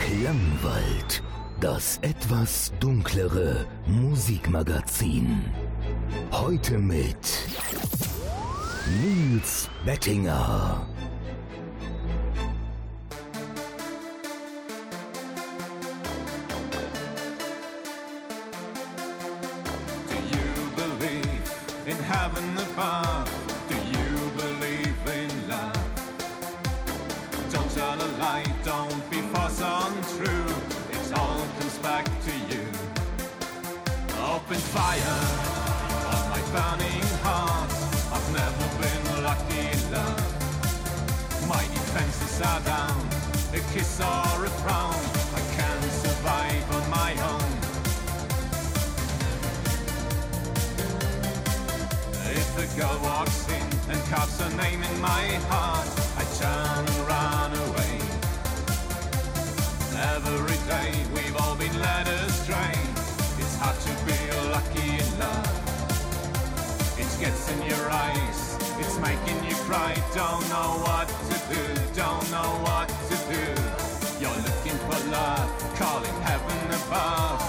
Klangwald, das etwas dunklere Musikmagazin. Heute mit Nils Bettinger. Girl walks in and carves her name in my heart, I turn and run away. Every day we've all been led astray. It's hard to be lucky in love. It gets in your eyes, it's making you cry. Don't know what to do, don't know what to do. You're looking for love, calling heaven above.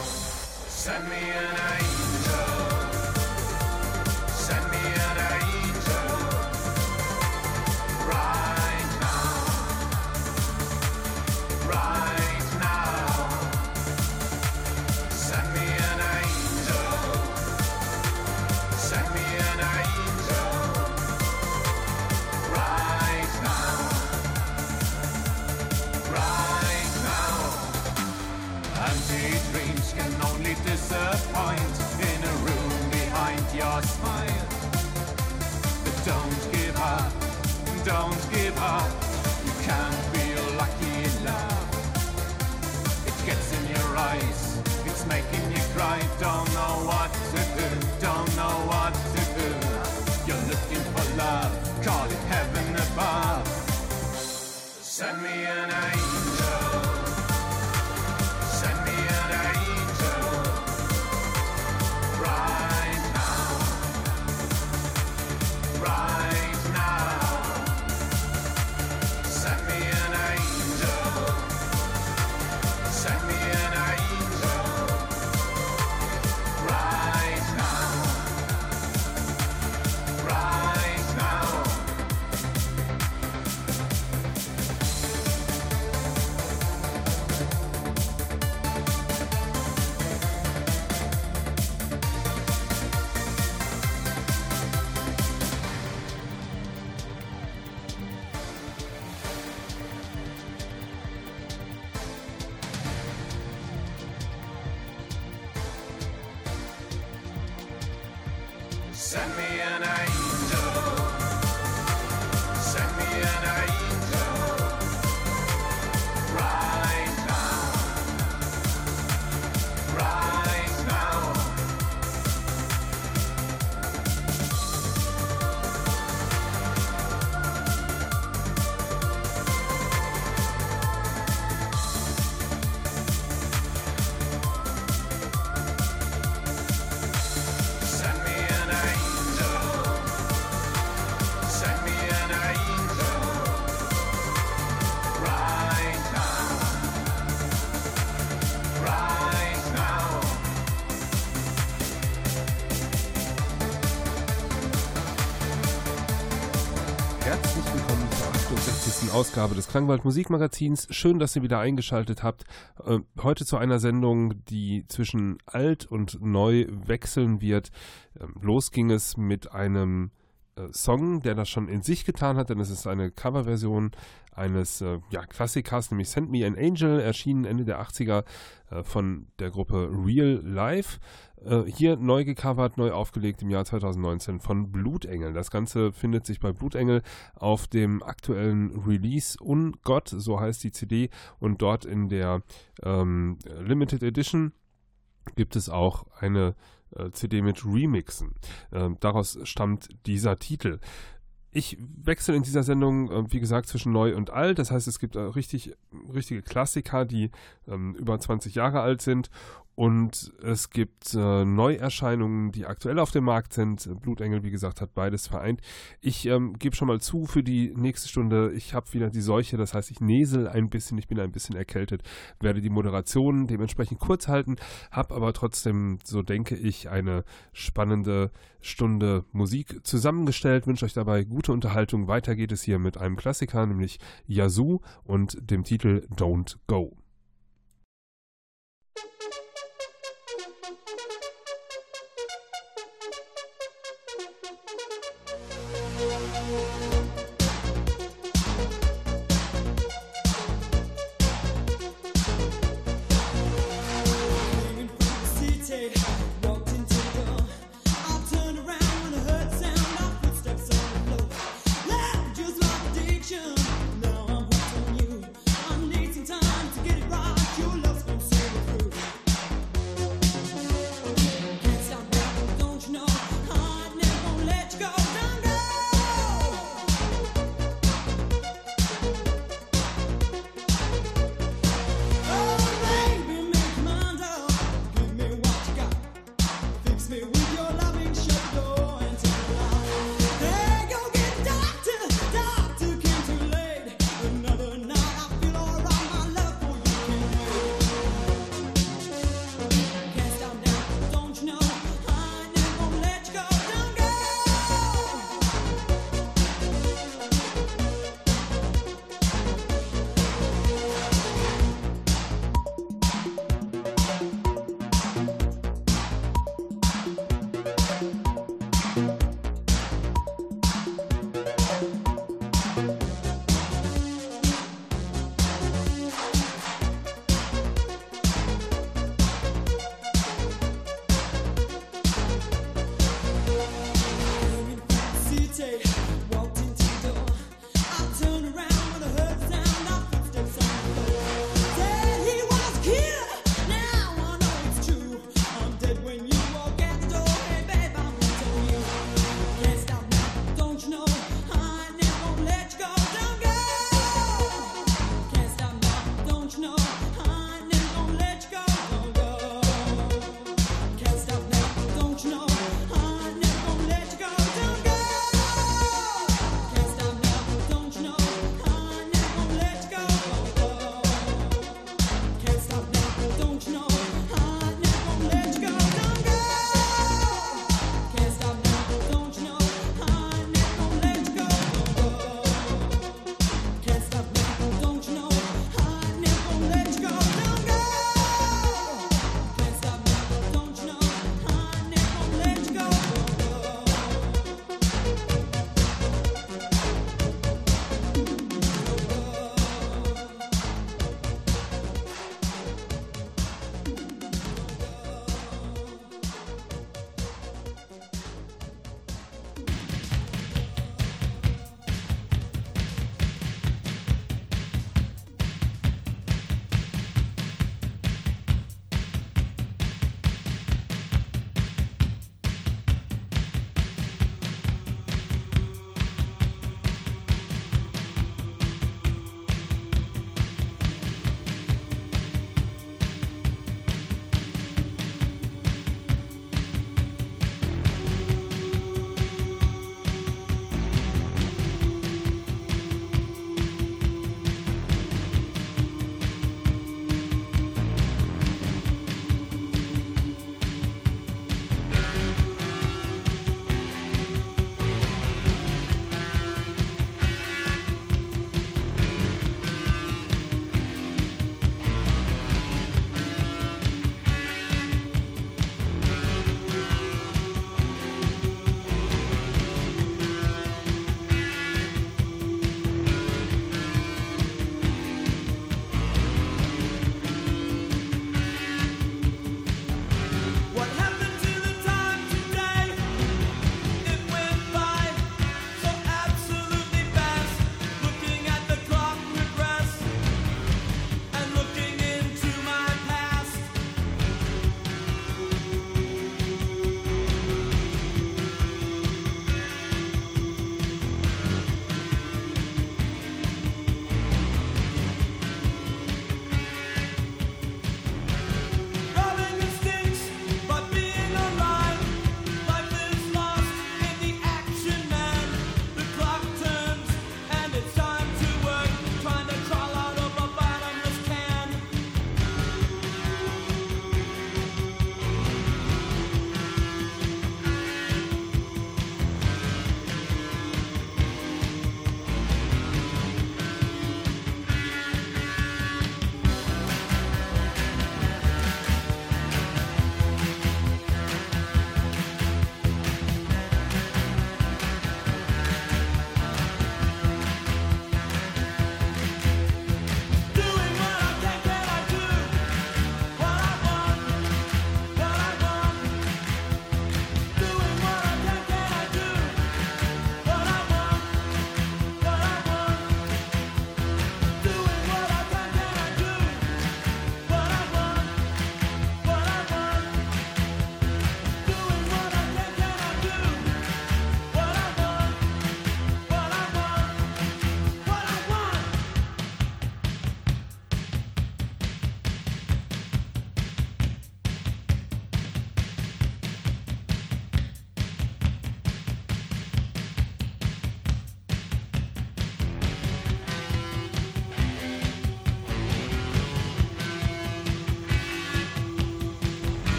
Send me an angel. Only disappoint in a room behind your smile. But don't give up. Don't give up. You can't feel lucky in love. It gets in your eyes, it's making you cry. Don't know what to do, don't know what to do. You're looking for love, call it heaven above. Send me an angel. 68. Ausgabe des Klangwald Musikmagazins. Schön, dass ihr wieder eingeschaltet habt. Äh, Heute zu einer Sendung, die zwischen alt und neu wechseln wird. Ähm, Los ging es mit einem äh, Song, der das schon in sich getan hat, denn es ist eine Coverversion eines äh, ja, Klassikers, nämlich Send Me an Angel, erschienen Ende der 80er äh, von der Gruppe Real Life. Äh, hier neu gecovert, neu aufgelegt im Jahr 2019 von Blutengel. Das Ganze findet sich bei Blutengel auf dem aktuellen Release Ungott, so heißt die CD, und dort in der ähm, Limited Edition gibt es auch eine äh, CD mit Remixen. Ähm, daraus stammt dieser Titel. Ich wechsle in dieser Sendung, äh, wie gesagt, zwischen neu und alt. Das heißt, es gibt äh, richtig, richtige Klassiker, die ähm, über 20 Jahre alt sind. Und es gibt äh, Neuerscheinungen, die aktuell auf dem Markt sind. Blutengel, wie gesagt, hat beides vereint. Ich ähm, gebe schon mal zu für die nächste Stunde. Ich habe wieder die Seuche, das heißt, ich nesel ein bisschen, ich bin ein bisschen erkältet, werde die Moderation dementsprechend kurz halten, habe aber trotzdem, so denke ich, eine spannende Stunde Musik zusammengestellt. Wünsche euch dabei gute Unterhaltung. Weiter geht es hier mit einem Klassiker, nämlich Yazoo und dem Titel Don't Go.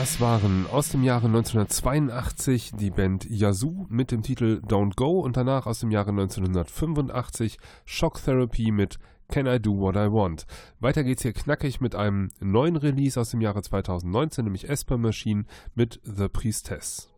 Das waren aus dem Jahre 1982 die Band Yazoo mit dem Titel Don't Go und danach aus dem Jahre 1985 Shock Therapy mit Can I Do What I Want. Weiter geht's hier knackig mit einem neuen Release aus dem Jahre 2019, nämlich Esper Machine mit The Priestess.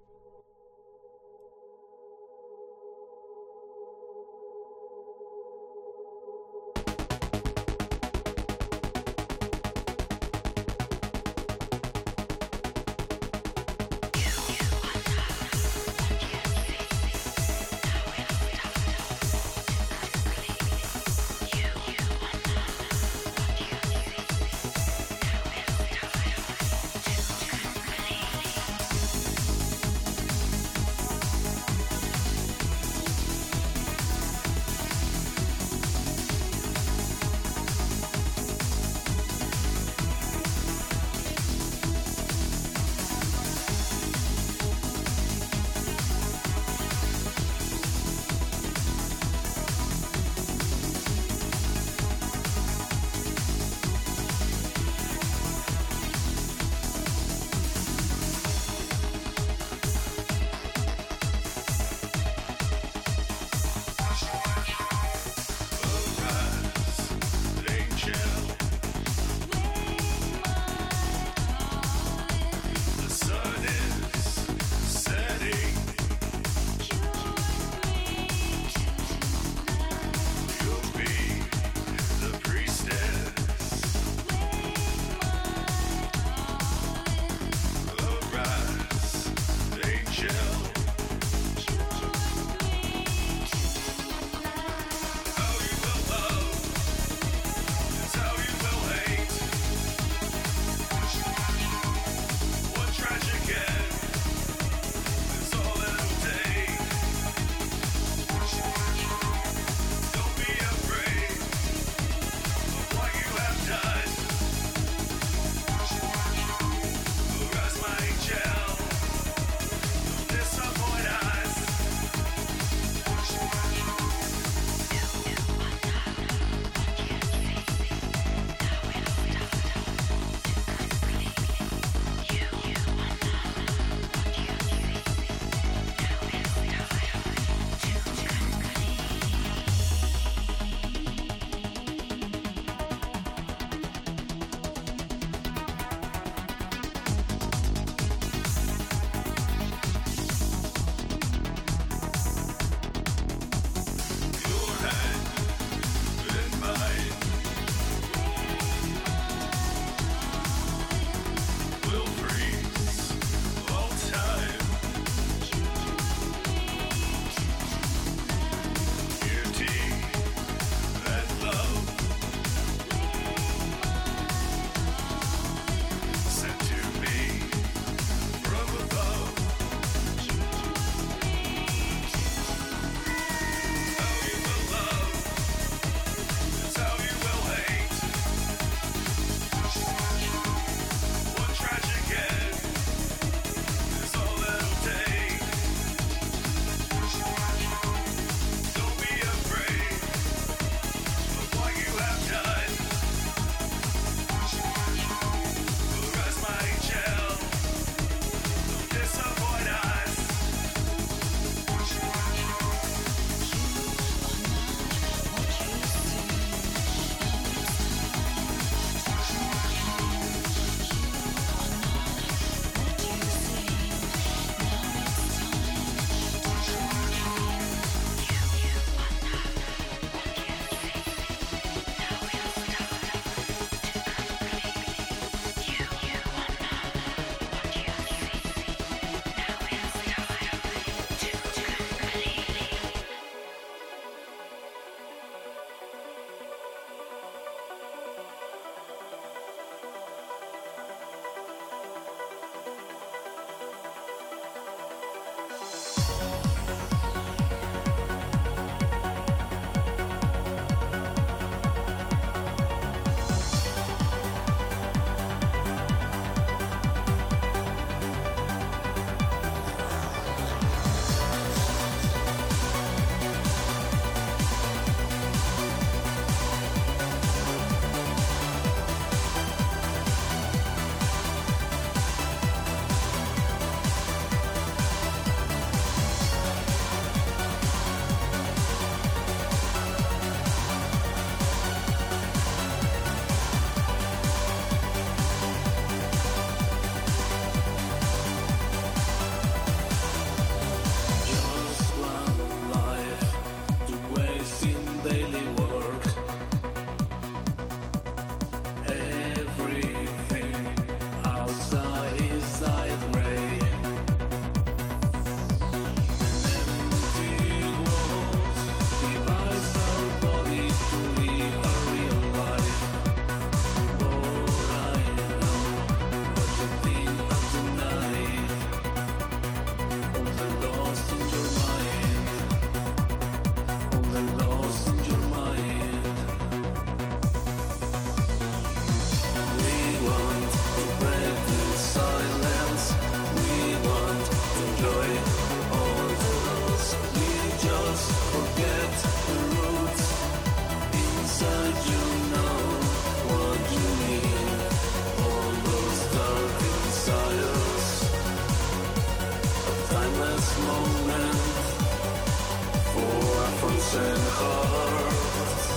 broken hearts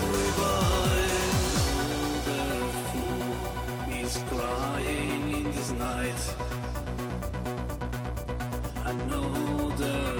revive The fool is crying in night I know that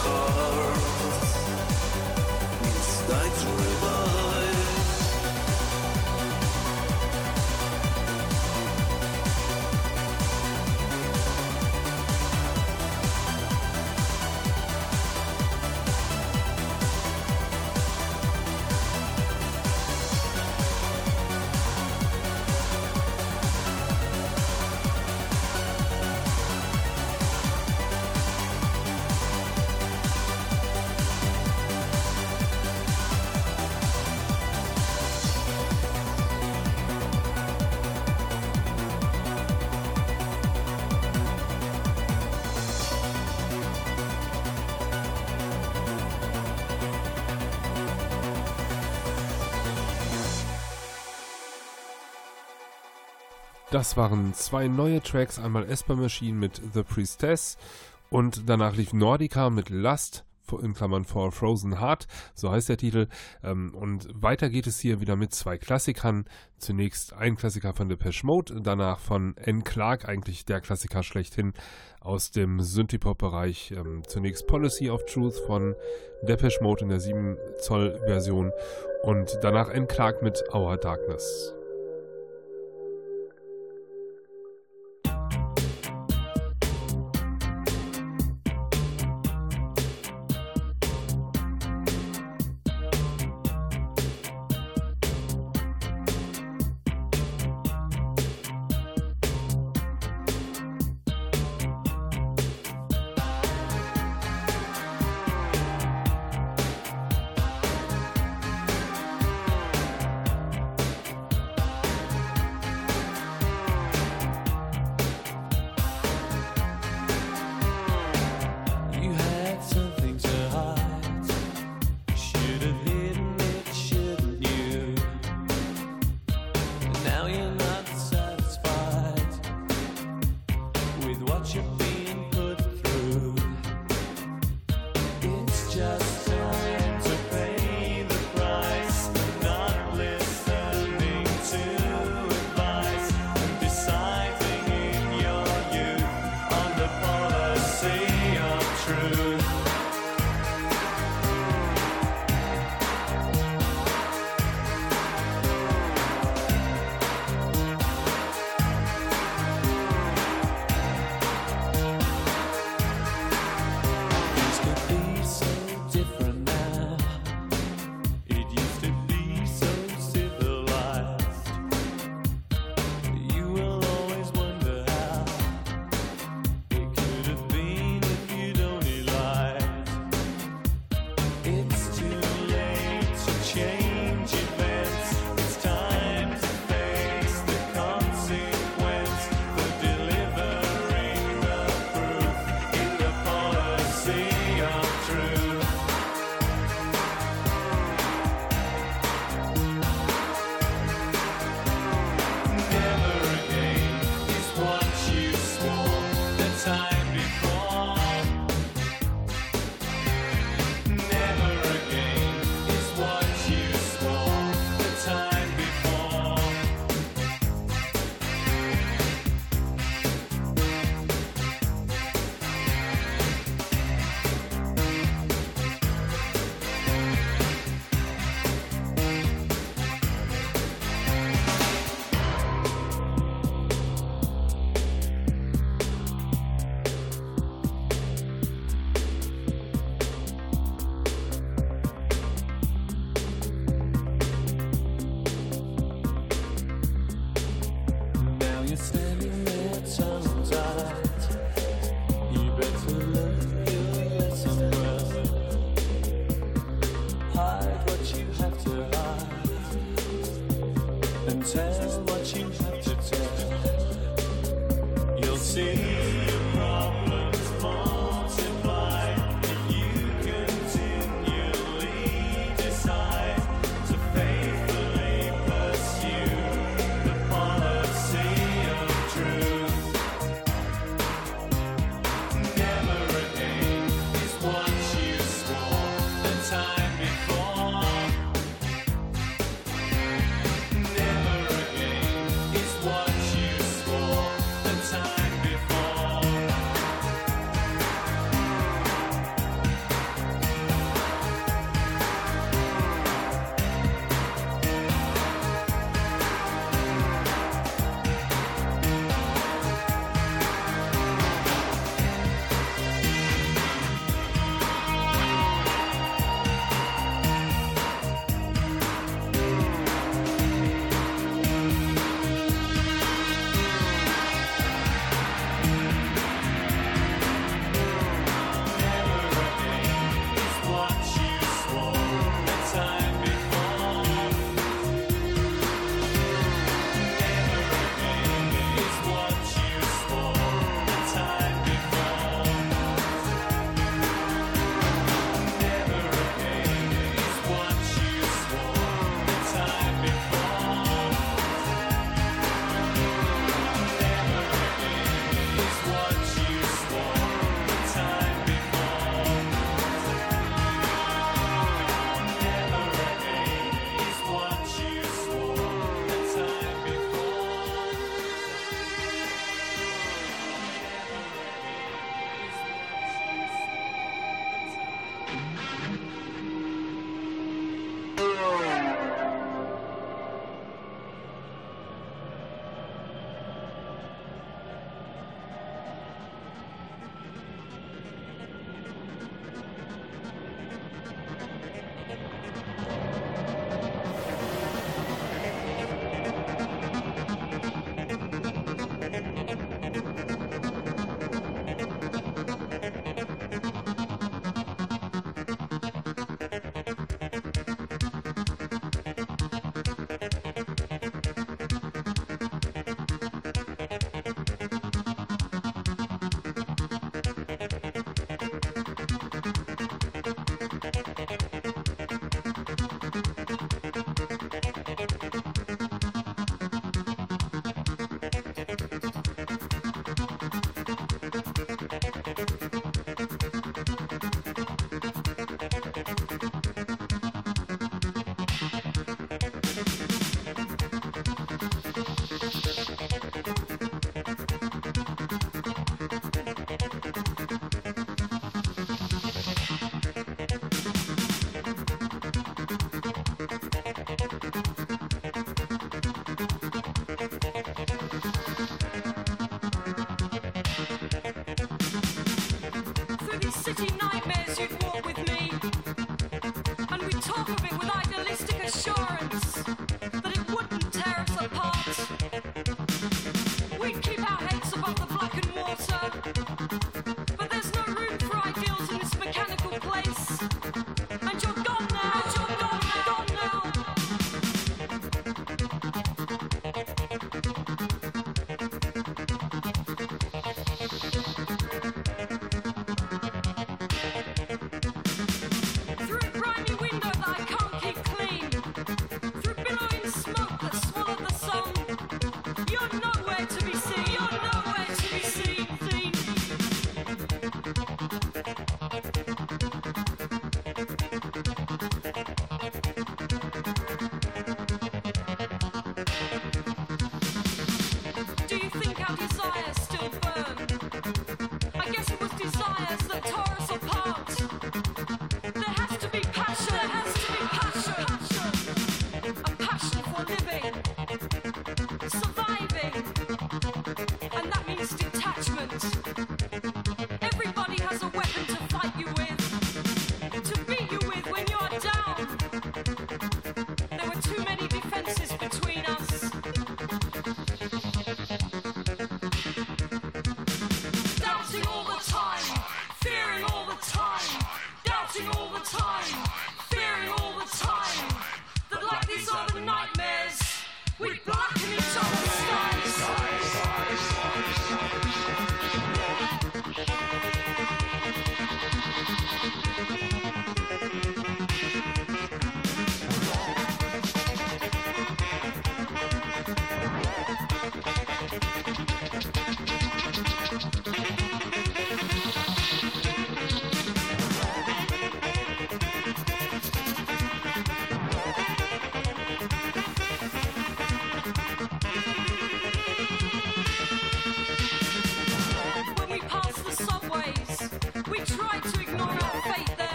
Oh. Das waren zwei neue Tracks, einmal Esper Machine mit The Priestess und danach lief Nordica mit Lust in Klammern For Frozen Heart, so heißt der Titel. Ähm, und weiter geht es hier wieder mit zwei Klassikern. Zunächst ein Klassiker von Depeche Mode, danach von N. Clark, eigentlich der Klassiker schlechthin aus dem Synthipop-Bereich. Ähm, zunächst Policy of Truth von Depeche Mode in der 7 Zoll Version und danach N. Clark mit Our Darkness.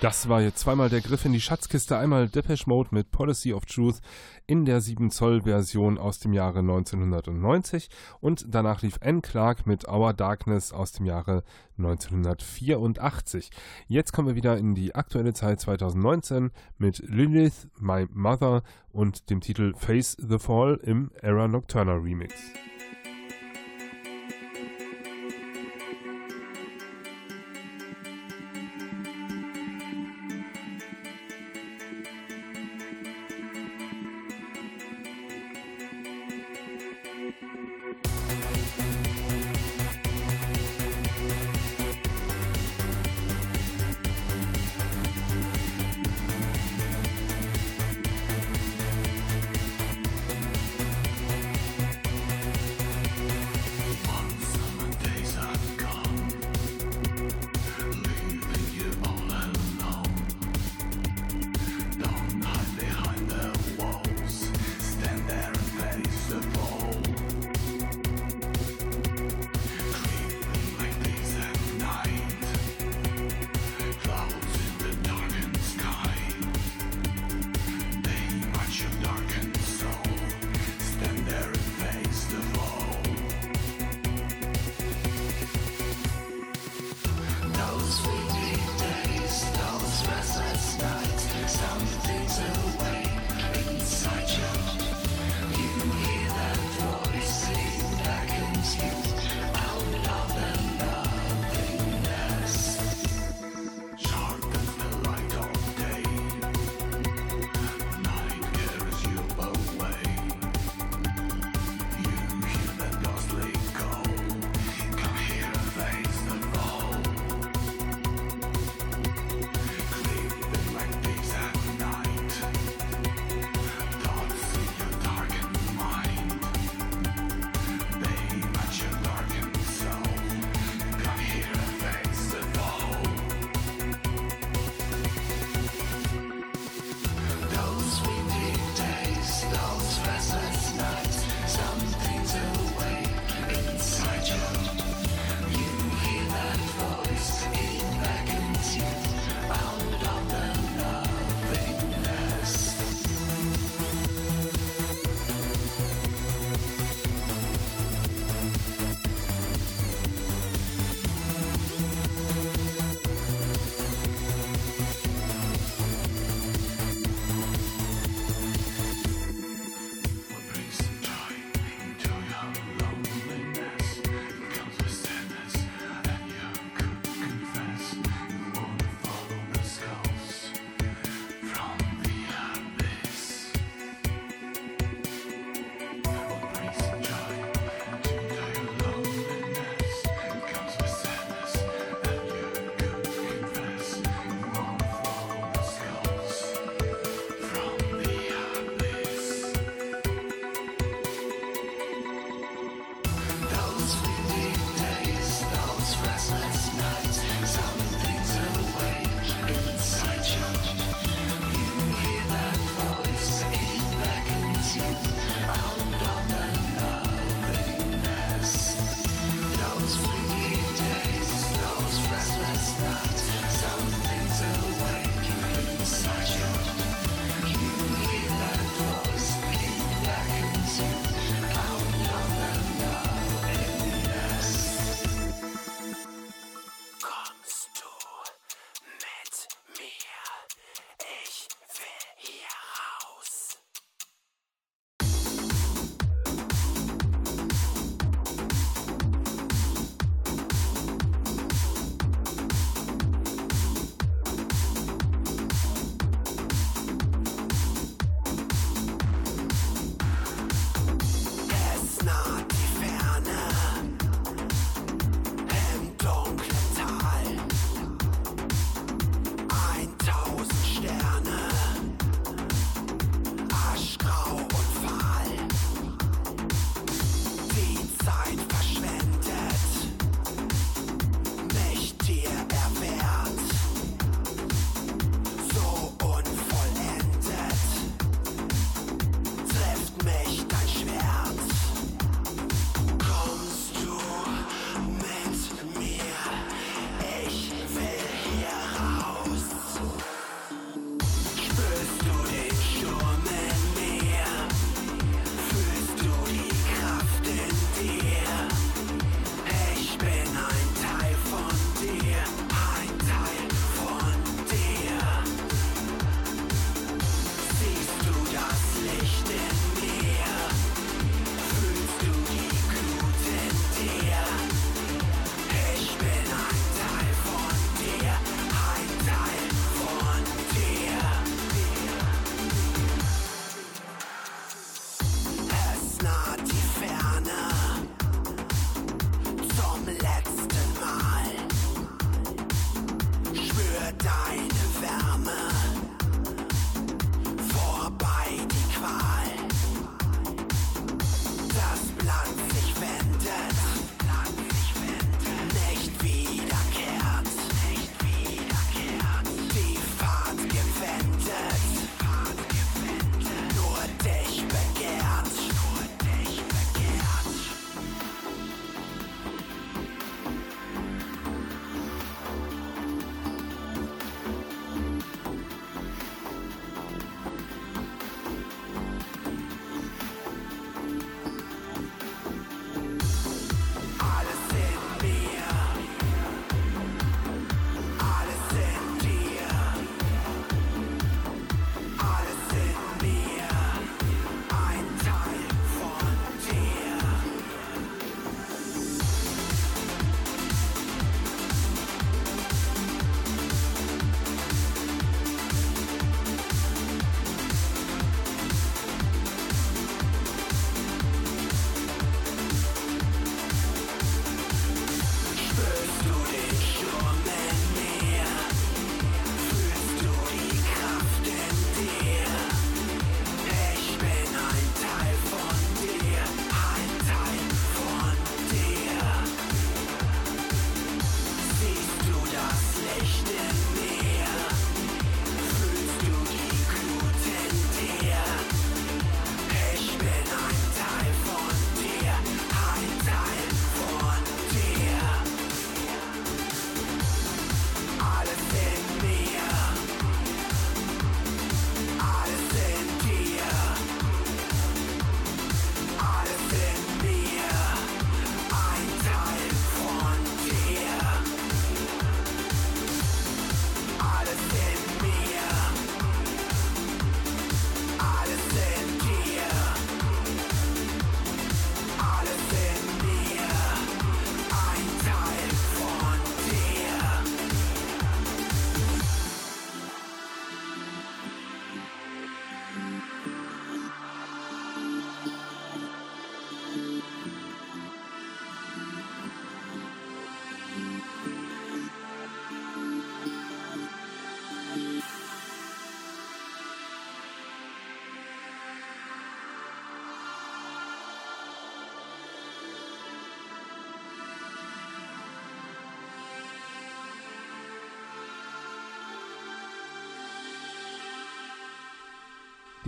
Das war jetzt zweimal der Griff in die Schatzkiste. Einmal Depeche Mode mit Policy of Truth in der 7 Zoll Version aus dem Jahre 1990 und danach lief Anne Clark mit Our Darkness aus dem Jahre 1984. Jetzt kommen wir wieder in die aktuelle Zeit 2019 mit Lilith, My Mother und dem Titel Face the Fall im Era Nocturna Remix.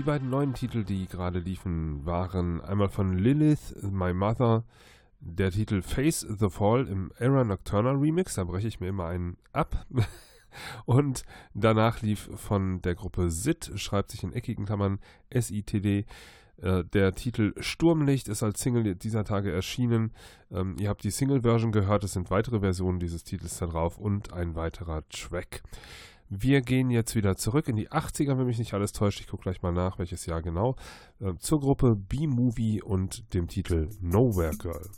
Die beiden neuen Titel, die gerade liefen, waren einmal von Lilith, My Mother, der Titel Face the Fall im Era Nocturnal Remix, da breche ich mir immer einen ab. Und danach lief von der Gruppe SIT, schreibt sich in eckigen Klammern S-I-T-D, äh, der Titel Sturmlicht ist als Single dieser Tage erschienen. Ähm, ihr habt die Single-Version gehört, es sind weitere Versionen dieses Titels da drauf und ein weiterer Track. Wir gehen jetzt wieder zurück in die 80er, wenn mich nicht alles täuscht. Ich gucke gleich mal nach, welches Jahr genau. Äh, zur Gruppe B-Movie und dem Titel Nowhere Girl.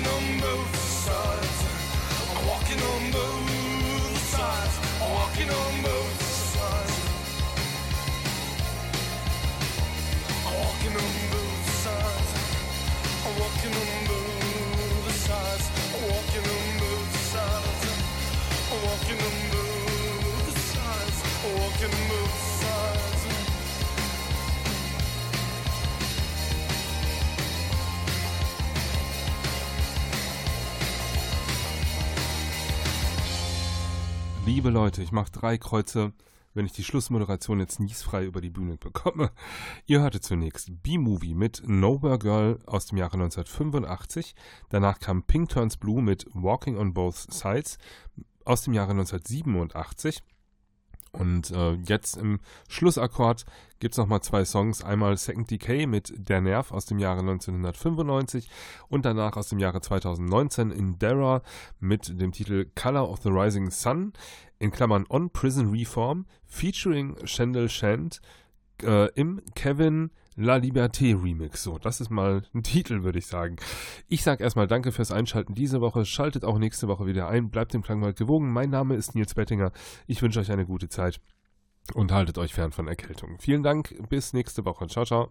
walking on both sides. I'm walking on both sides. I'm walking on both sides. I'm walking on both sides. I'm walking on both sides. I'm walking on both sides. I'm walking on both sides. I'm walking on both Liebe Leute, ich mache drei Kreuze, wenn ich die Schlussmoderation jetzt niesfrei über die Bühne bekomme. Ihr hörte zunächst B-Movie mit Nowhere Girl aus dem Jahre 1985. Danach kam Pink Turns Blue mit Walking on Both Sides aus dem Jahre 1987. Und äh, jetzt im Schlussakkord gibt es nochmal zwei Songs. Einmal Second Decay mit Der Nerv aus dem Jahre 1995 und danach aus dem Jahre 2019 Indera mit dem Titel Color of the Rising Sun in Klammern On Prison Reform featuring Shandel Shand äh, im Kevin La Liberté Remix. So, das ist mal ein Titel, würde ich sagen. Ich sage erstmal danke fürs Einschalten diese Woche. Schaltet auch nächste Woche wieder ein. Bleibt dem Klangwald gewogen. Mein Name ist Nils Bettinger. Ich wünsche euch eine gute Zeit und haltet euch fern von Erkältung. Vielen Dank. Bis nächste Woche. Ciao, ciao.